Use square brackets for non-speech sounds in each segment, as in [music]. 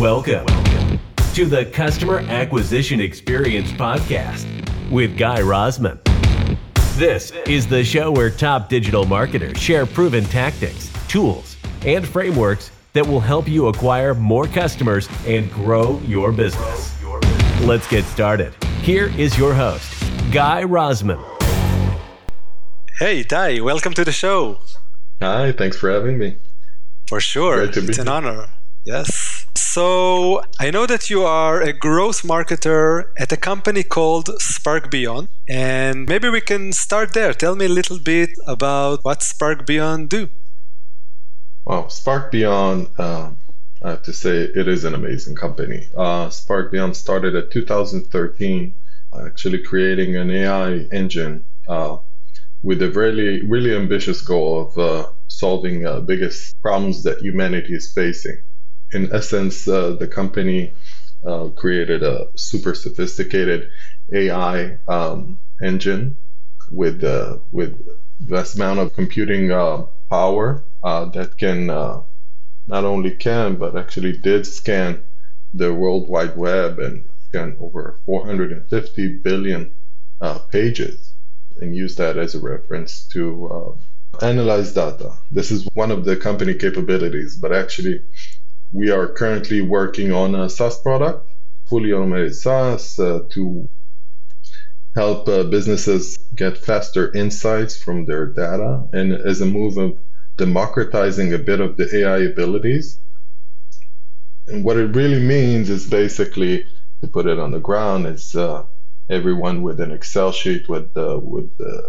Welcome to the Customer Acquisition Experience Podcast with Guy Rosman. This is the show where top digital marketers share proven tactics, tools, and frameworks that will help you acquire more customers and grow your business. Let's get started. Here is your host, Guy Rosman. Hey, Ty, welcome to the show. Hi, thanks for having me. For sure. It's an here. honor. Yes. So I know that you are a growth marketer at a company called Spark Beyond. And maybe we can start there. Tell me a little bit about what Spark Beyond do. Well, Spark Beyond, uh, I have to say, it is an amazing company. Uh, Spark Beyond started at 2013, actually creating an AI engine uh, with a really, really ambitious goal of uh, solving uh, biggest problems that humanity is facing in essence, uh, the company uh, created a super sophisticated AI um, engine with uh, with vast amount of computing uh, power uh, that can uh, not only can but actually did scan the World Wide Web and scan over 450 billion pages and use that as a reference to analyze data. This is one of the company capabilities, but actually we are currently working on a SaaS product, fully automated SaaS, uh, to help uh, businesses get faster insights from their data and as a move of democratizing a bit of the AI abilities. And what it really means is basically to put it on the ground, it's uh, everyone with an Excel sheet with uh, with uh,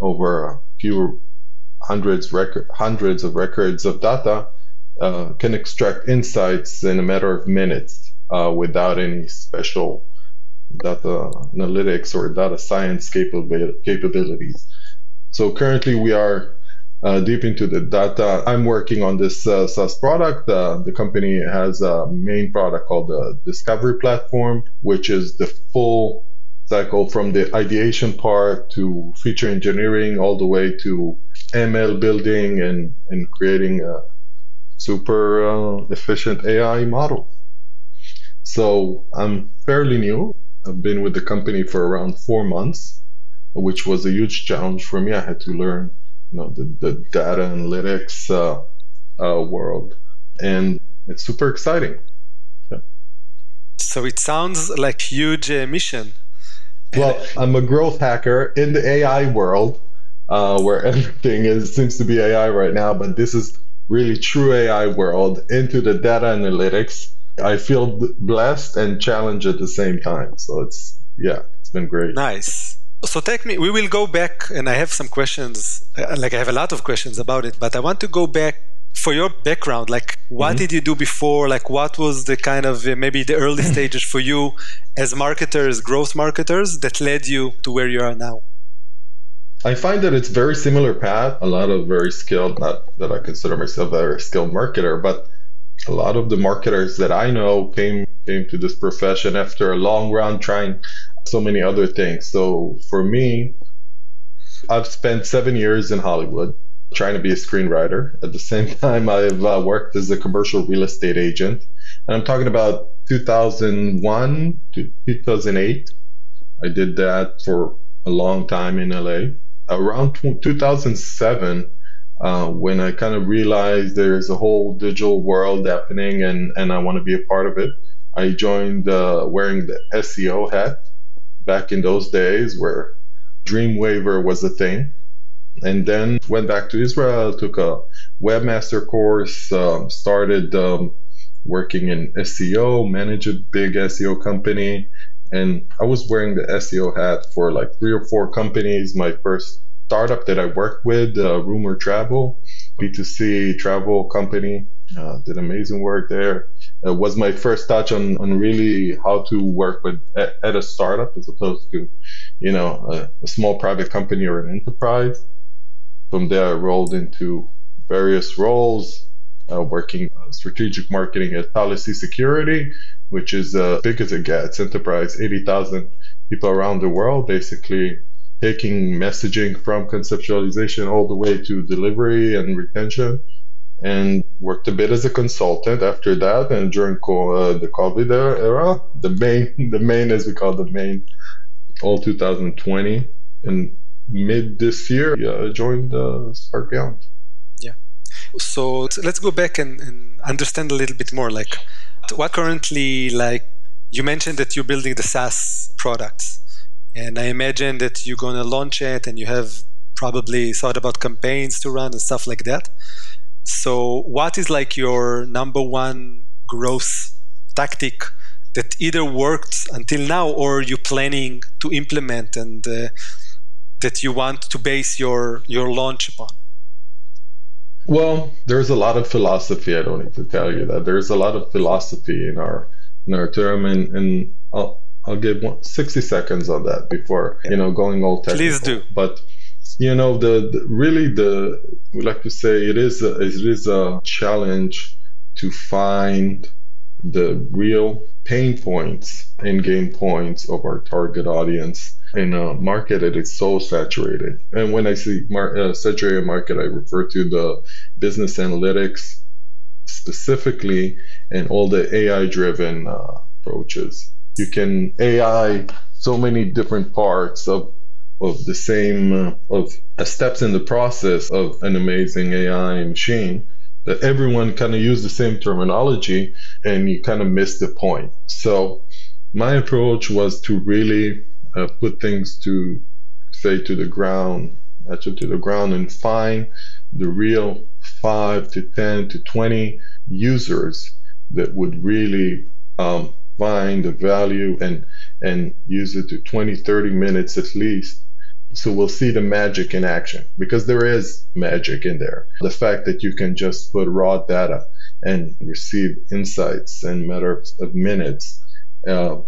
over a few hundreds record hundreds of records of data uh, can extract insights in a matter of minutes uh, without any special data analytics or data science capabilities. So currently we are uh, deep into the data. I'm working on this uh, SaaS product. Uh, the company has a main product called the Discovery Platform, which is the full cycle from the ideation part to feature engineering all the way to ML building and, and creating a, super uh, efficient AI model. So I'm fairly new. I've been with the company for around four months, which was a huge challenge for me. I had to learn, you know, the, the data analytics uh, uh, world, and it's super exciting. Yeah. So it sounds like huge uh, mission. Well, I'm a growth hacker in the AI world, uh, where [laughs] everything is seems to be AI right now. But this is really true AI world into the data analytics, I feel blessed and challenged at the same time. So it's, yeah, it's been great. Nice. So take me, we will go back, and I have some questions. Uh, like I have a lot of questions about it, but I want to go back for your background. Like, what mm-hmm. did you do before? Like, what was the kind of uh, maybe the early [laughs] stages for you as marketers, growth marketers, that led you to where you are now? I find that it's very similar path. A lot of very skilled, not that I consider myself a very skilled marketer, but a lot of the marketers that I know came came to this profession after a long run trying so many other things. So for me, I've spent seven years in Hollywood trying to be a screenwriter. At the same [laughs] time, I've uh, worked as a commercial real estate agent. And I'm talking about 2001 to 2008. I did that for a long time in LA around 2007 uh, when I kind of realized there's a whole digital world happening and, and I want to be a part of it. I joined uh, wearing the SEO hat back in those days where Dreamweaver was a thing. And then went back to Israel, took a webmaster course, um, started um, working in SEO, managed a big SEO company, and I was wearing the SEO hat for like three or four companies. My first startup that I worked with, uh, Rumor Travel, B2C travel company, uh, did amazing work there. It was my first touch on, on really how to work with at, a startup as opposed to, you know, a, a small private company or an enterprise. From there, I rolled into various roles, uh, working strategic marketing at Policy Security, which is uh, big as it gets, enterprise, 80,000 people around the world, basically taking messaging from conceptualization all the way to delivery and retention. and worked a bit as a consultant after that. And during uh, the COVID era, the main, [laughs] the main, as we call the main, all 2020, and mid this year, I joined uh, Spark Beyond. So let's go back and, and understand a little bit more. Like, what currently, like, you mentioned that you're building the SaaS products, and I imagine that you're going to launch it, and you have probably thought about campaigns to run and stuff like that. So, what is like your number one growth tactic that either worked until now or you're planning to implement and uh, that you want to base your your launch upon? Well, there's a lot of philosophy. I don't need to tell you that there's a lot of philosophy in our in our term, and, and I'll I'll give one, 60 seconds on that before you know going all technical. Please do. But you know the, the, really the we like to say it is a, it is a challenge to find the real pain points and gain points of our target audience in a market that is so saturated. And when I see mar- uh, saturated market, I refer to the business analytics specifically and all the AI driven uh, approaches. You can AI so many different parts of of the same uh, of uh, steps in the process of an amazing AI machine that everyone kind of use the same terminology and you kind of miss the point. So my approach was to really uh, put things to say to the ground, actually to the ground and find the real five to 10 to 20 users that would really um, find the value and and use it to 20 30 minutes at least so we'll see the magic in action because there is magic in there. The fact that you can just put raw data and receive insights in matters of minutes. Uh,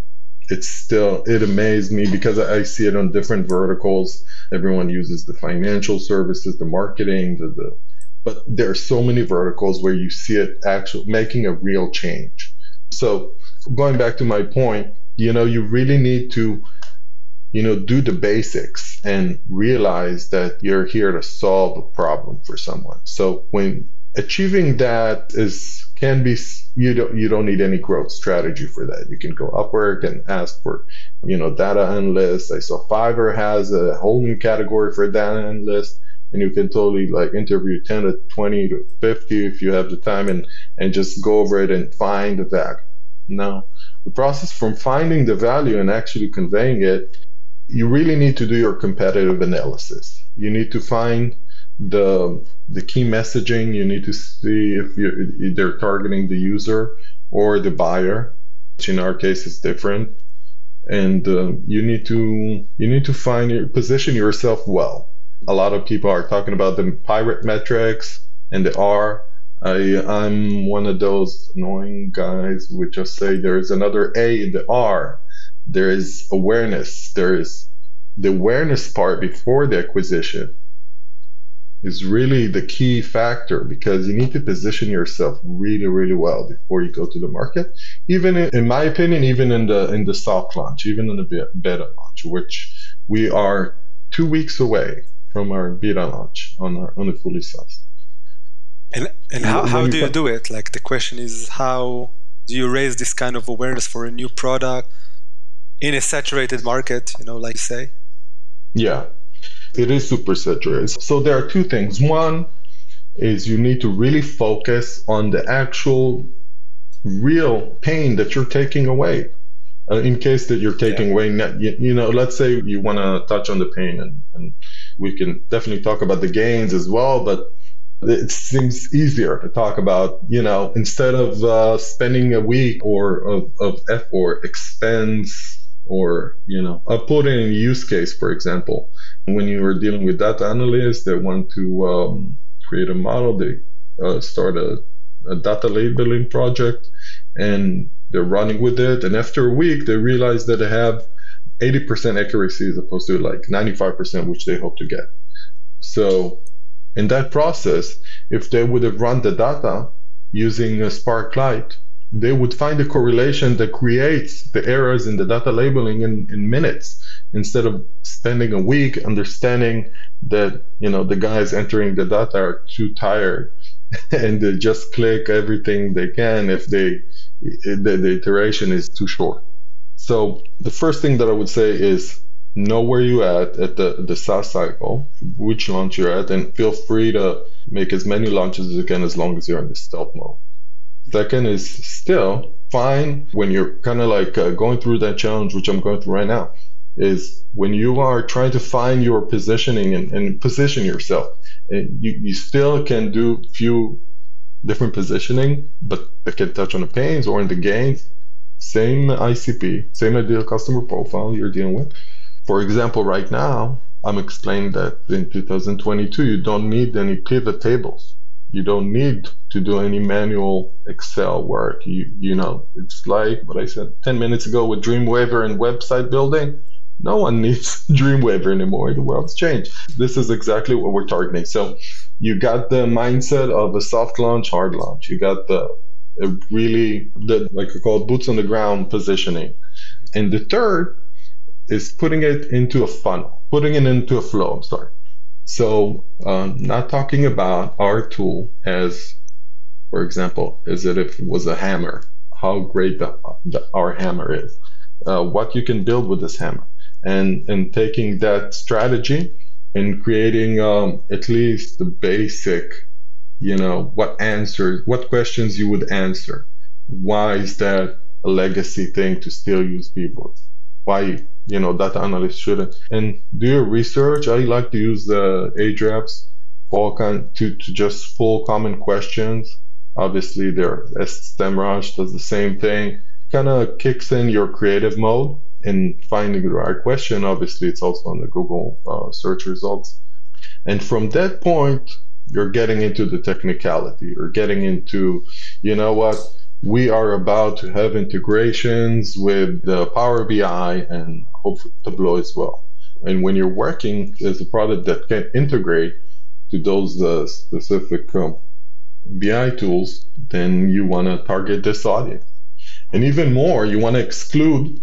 it's still it amazed me because I see it on different verticals. Everyone uses the financial services, the marketing, the, the but there are so many verticals where you see it actually making a real change. So going back to my point, you know, you really need to you know, do the basics and realize that you're here to solve a problem for someone. So when achieving that is can be you don't you don't need any growth strategy for that. You can go Upwork and ask for you know data analysts. I saw Fiverr has a whole new category for data analysts, and you can totally like interview 10 to 20 to 50 if you have the time and and just go over it and find the value. Now, the process from finding the value and actually conveying it you really need to do your competitive analysis. You need to find the the key messaging. You need to see if you they're targeting the user or the buyer, which in our case is different. And uh, you need to you need to find your position yourself well. A lot of people are talking about the pirate metrics and the R. I, I'm one of those annoying guys who just say there's another A in the R there is awareness. There is the awareness part before the acquisition is really the key factor because you need to position yourself really, really well before you go to the market. Even in, in my opinion, even in the in the soft launch, even in the beta launch, which we are two weeks away from our beta launch on our on the fully SaaS. And and how, how do you do it? Like the question is how do you raise this kind of awareness for a new product? in a saturated market, you know, like you say? Yeah, it is super saturated. So there are two things. One is you need to really focus on the actual real pain that you're taking away. Uh, in case that you're taking yeah. away, you, you, know, let's say you want to touch on the pain, and, and we can definitely talk about the gains as well, but it seems easier to talk about, you know, instead of uh, spending a week or of, of effort, expense, or you know i put in use case for example. When you are dealing with data analysts that want to um, create a model they uh, start a, a, data labeling project and they're running with it. And after a week they realize that they have 80% accuracy as opposed to like 95% which they hope to get. So in that process if they would have run the data using a Sparklight they would find a correlation that creates the errors in the data labeling in, in minutes instead of spending a week understanding that you know the guys entering the data are too tired [laughs] and they just click everything they can if they the, the iteration is too short so the first thing that i would say is know where you're at at the, the SaaS cycle, which launch you're at, and feel free to make as many launches as you can as long as you're in the stealth mode. Second is still fine when you're kind of like uh, going through that challenge, which I'm going through right now, is when you are trying to find your positioning and, and position yourself. And you, you still can do few different positioning, but they can touch on the pains or in the gains. Same ICP, same ideal customer profile you're dealing with. For example, right now, I'm explaining that in 2022, you don't need any pivot tables. You don't need to do any manual Excel work. You, you know, it's like what I said 10 minutes ago with Dreamweaver and website building. No one [laughs] needs Dreamweaver anymore. The world's changed. This is exactly what we're targeting. So you got the mindset of a soft launch, hard launch. You got the really the like we call it boots on the ground positioning. And the third is putting it into a funnel, putting it into a flow. I'm sorry. So, um, not talking about our tool as, for example, as if it was a hammer, how great the, the, our hammer is, uh, what you can build with this hammer, and and taking that strategy and creating um, at least the basic, you know, what answers, what questions you would answer. Why is that a legacy thing to still use pivot? Why you know data analysts shouldn't. And do your research. I like to use the Ahrefs all kind to, to just full common questions. Obviously, there SEMrush does the same thing. Kind of kicks in your creative mode in finding the right question. Obviously, it's also on the Google uh, search results. And from that point, you're getting into the technicality. You're getting into, you know what, we are about to have integrations with the Power BI and hopefully Tableau as well. And when you're working as a product that can integrate to those uh, specific um, BI tools, then you want to target this audience. And even more, you want to exclude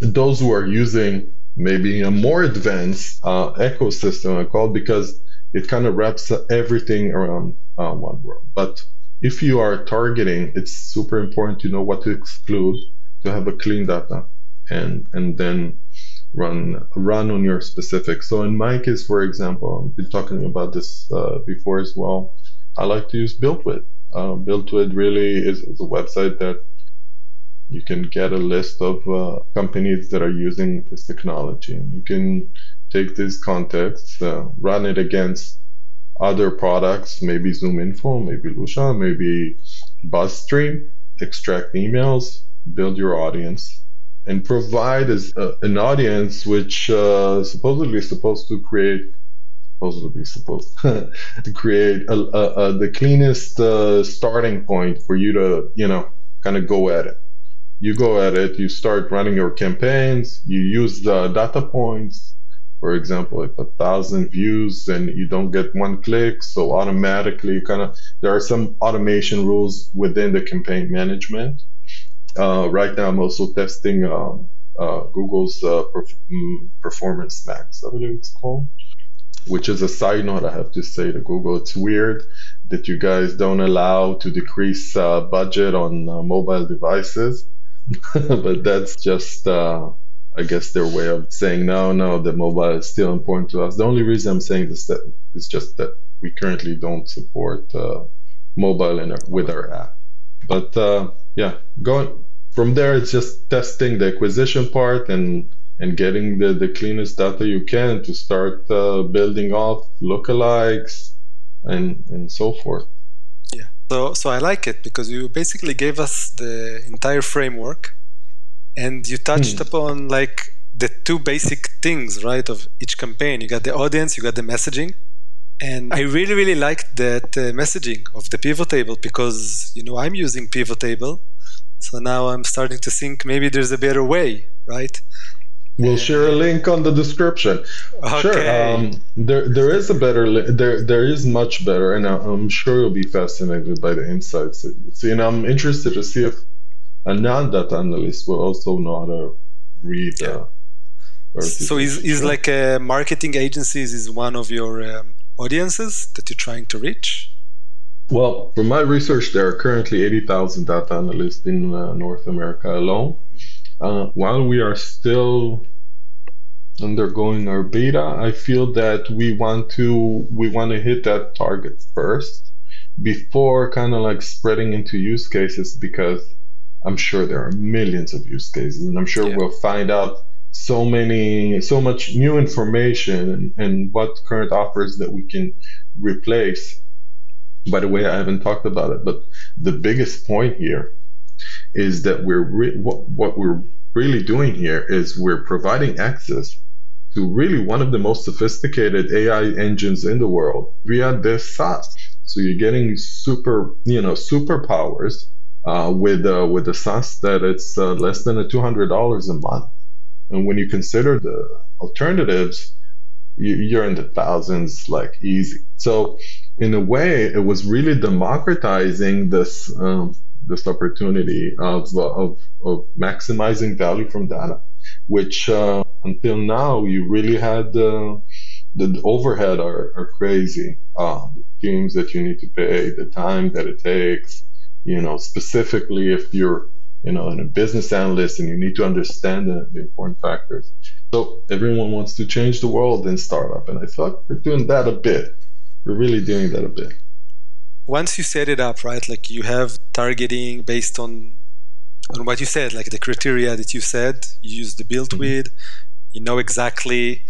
those who are using maybe a more advanced uh, ecosystem, I call because it kind of wraps everything around uh, one world. But if you are targeting, it's super important to know what to exclude to have a clean data and and then run run on your specific. So in my case, for example, I've been talking about this uh, before as well. I like to use BuiltWith. Uh, BuiltWith really is, is, a website that you can get a list of uh, companies that are using this technology. You can take these contexts, uh, run it against other products, maybe ZoomInfo, maybe Lusha, maybe BuzzStream, extract emails, build your audience, and provide as, uh, an audience which uh, supposedly is supposed to create supposedly supposed [laughs] to create a, a, a, the cleanest uh, starting point for you to you know kind of go at it you go at it you start running your campaigns you use the data points for example, like a thousand views and you don't get one click. So automatically kind of, there are some automation rules within the campaign management. Uh, right now, I'm also testing um, uh, Google's uh, perf- mm, Performance Max, I believe it's called, which is a side note I have to say to Google. It's weird that you guys don't allow to decrease uh, budget on uh, mobile devices, [laughs] but that's just I guess their way of saying no, no, the mobile is still important to us. The only reason I'm saying this that is just that we currently don't support uh, mobile in our, with our app. But uh, yeah, going from there, it's just testing the acquisition part and and getting the, the cleanest data you can to start uh, building off lookalikes and and so forth. Yeah. So so I like it because you basically gave us the entire framework and you touched hmm. upon like the two basic things right of each campaign you got the audience you got the messaging and i really really liked that uh, messaging of the pivot table because you know i'm using pivot table so now i'm starting to think maybe there's a better way right We'll share a link on the description. Okay. Sure. Um, there, there is a better. Li- there, there is much better, and I'm sure you'll be fascinated by the insights that you see. And I'm interested to see if a non-data analyst will also know how to read. Uh, so is is like uh, marketing agencies is one of your um, audiences that you're trying to reach? Well, from my research, there are currently 80,000 data analysts in uh, North America alone. Uh, while we are still undergoing our beta, I feel that we want to we want to hit that target first before kind of like spreading into use cases because I'm sure there are millions of use cases, and I'm sure yeah. we'll find out so many, so much new information and, and what current offers that we can replace. By the way, I haven't talked about it, but the biggest point here is that we're re- what, what we're really doing here is we're providing access to really one of the most sophisticated AI engines in the world via this SaaS. So you're getting super, you know, superpowers uh, with uh, with a SaaS that it's uh, less than a two hundred dollars a month. And when you consider the alternatives, you're in the thousands, like easy. So in a way, it was really democratizing this um, this opportunity of, of of maximizing value from data, which uh, until now you really had uh, the overhead are, are crazy. Uh, the teams that you need to pay, the time that it takes, you know, specifically if you're, you know, and a business analyst and you need to understand the, the important factors. So everyone wants to change the world in startup, and I thought we're doing that a bit. We're really doing that a bit. Once you set it up, right? Like you have targeting based on on what you said, like the criteria that you said, you use the build mm-hmm. with, you know exactly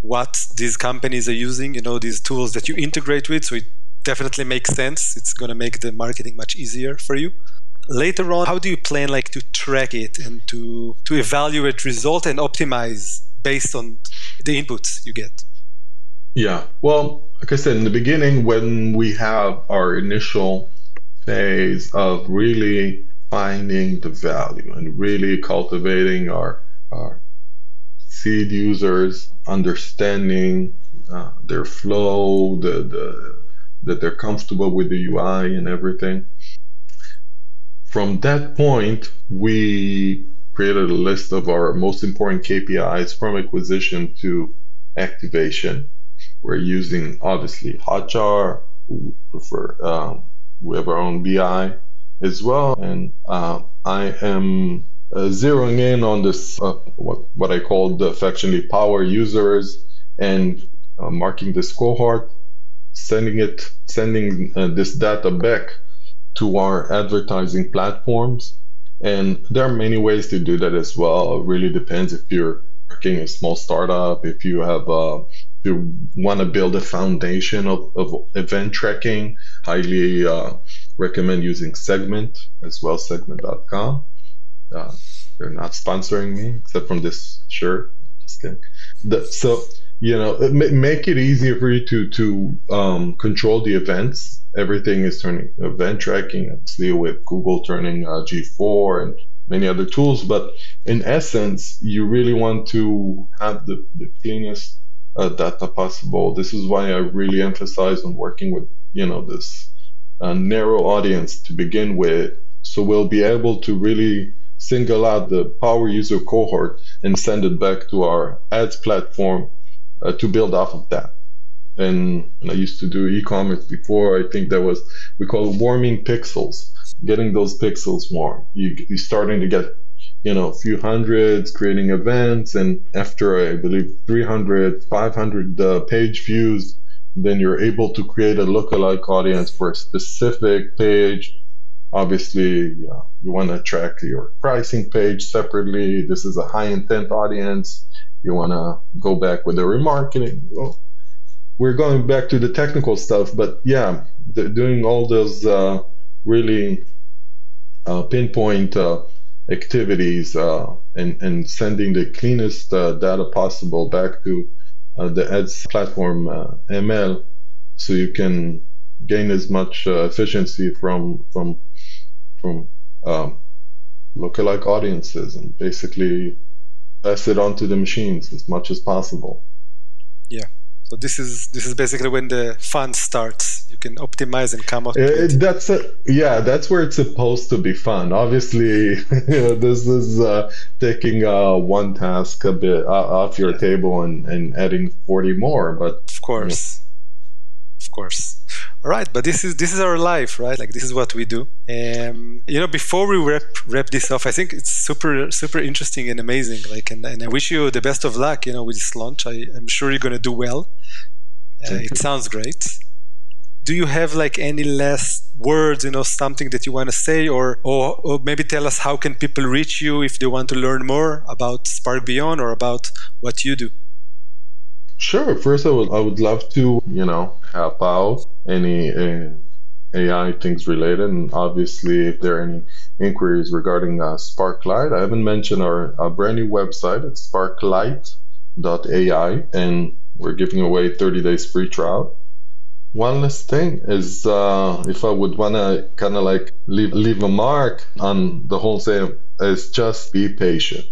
what these companies are using, you know these tools that you integrate with, so it definitely makes sense. It's going to make the marketing much easier for you. Later on, how do you plan like to track it and to to evaluate result and optimize based on the inputs you get? Yeah. Well, like I said in the beginning, when we have our initial phase of really finding the value and really cultivating our, our seed users, understanding uh, their flow, the, the that they're comfortable with the UI and everything. From that point, we created a list of our most important KPIs from acquisition to activation. We're using obviously Hotjar. We prefer um, we have our own BI as well, and uh, I am uh, zeroing in on this uh, what what I call the affectionately power users and uh, marking this cohort sending it, sending uh, this data back to our advertising platforms. And there are many ways to do that as well. It really depends if you're working a small startup, if you have uh, if you want to build a foundation of, of event tracking, highly uh, recommend using Segment as well, segment.com. Uh, they're not sponsoring me except from this shirt. Just kidding. The, so you know make it easier for you to to um, control the events. Everything is turning event tracking obviously with google turning uh, GA4 and many other tools. But in essence you really want to have the, the cleanest uh, data possible. This is why i really emphasize on working with you know this uh, narrow audience to begin with. So we'll be able to really single out the power user cohort and send it back to our ads platform uh, to build off of that. And, I used to do e-commerce before. I think that was we call it warming pixels, getting those pixels warm. You, you're starting to get you know a few hundreds creating events and after i believe 300 500 uh, page views then you're able to create a lookalike audience for a specific page obviously you, you want to track your pricing page separately this is a high intent audience you want to go back with the remarketing. Well, we're going back to the technical stuff, but yeah, the, doing all those uh, really uh, pinpoint uh, activities uh, and, and sending the cleanest uh, data possible back to uh, the ads platform ML so you can gain as much efficiency from from from um, lookalike audiences and basically pass it on to the machines as much as possible. Yeah. So this is this is basically when the fun starts. You can optimize and come up. It, that's a, yeah, that's where it's supposed to be fun. Obviously, [laughs] this is uh, taking uh, one task a bit uh, off your yeah. table and, and adding forty more. But of course, yeah. of course. All right, but this is this is our life, right? Like this is what we do. Um, you know, before we wrap wrap this off, I think it's super super interesting and amazing. Like, and, and I wish you the best of luck. You know, with this launch, I, am sure you're gonna do well. Uh, it sounds great. Do you have like any last words? You know, something that you want to say, or, or or maybe tell us how can people reach you if they want to learn more about Spark Beyond or about what you do. Sure. First, I would I would love to you know help out any uh, AI things related, and obviously if there are any inquiries regarding uh, Sparklight, I haven't mentioned our, our brand new website. It's sparklight.ai, and we're giving away 30 days free trial. One last thing is uh, if I would want to kind of like leave leave a mark on the whole thing is just be patient.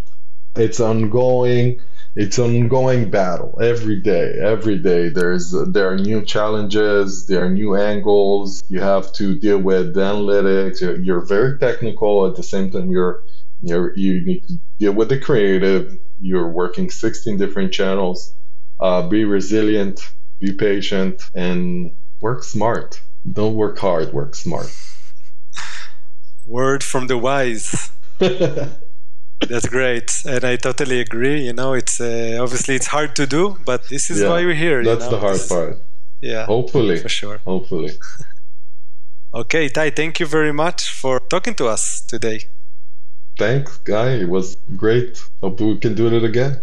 It's ongoing it's an ongoing battle. Every day every day there's there are new challenges there are new angles. You have to deal with the analytics. You're, you're very technical. At the same time you're you're you need to deal with the creative. You're working 16 different channels. Uh, be resilient be patient and work smart. Don't work hard work smart. Word from the wise [laughs] That's great, and I totally agree. You know, it's uh, obviously it's hard to do, but this is yeah, why we're here. That's you know? the hard part. Yeah. Hopefully. For sure. Hopefully. [laughs] okay, Ty. Thank you very much for talking to us today. Thanks, guy. It was great. Hope we can do it again.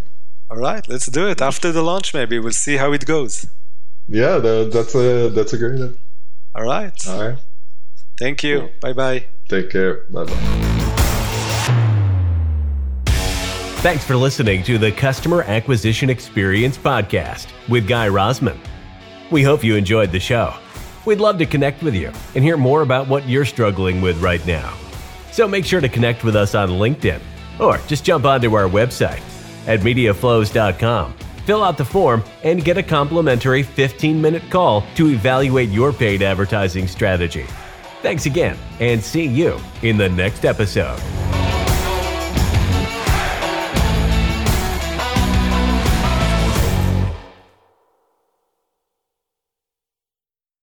All right, let's do it after the launch. Maybe we'll see how it goes. Yeah, that, that's a that's a great. Idea. All right. All right. Thank you. Cool. Bye bye. Take care. Bye bye. Thanks for listening to the Customer Acquisition Experience Podcast with Guy Rozman. We hope you enjoyed the show. We'd love to connect with you and hear more about what you're struggling with right now. So make sure to connect with us on LinkedIn or just jump onto our website at mediaflows.com. Fill out the form and get a complimentary 15 minute call to evaluate your paid advertising strategy. Thanks again and see you in the next episode.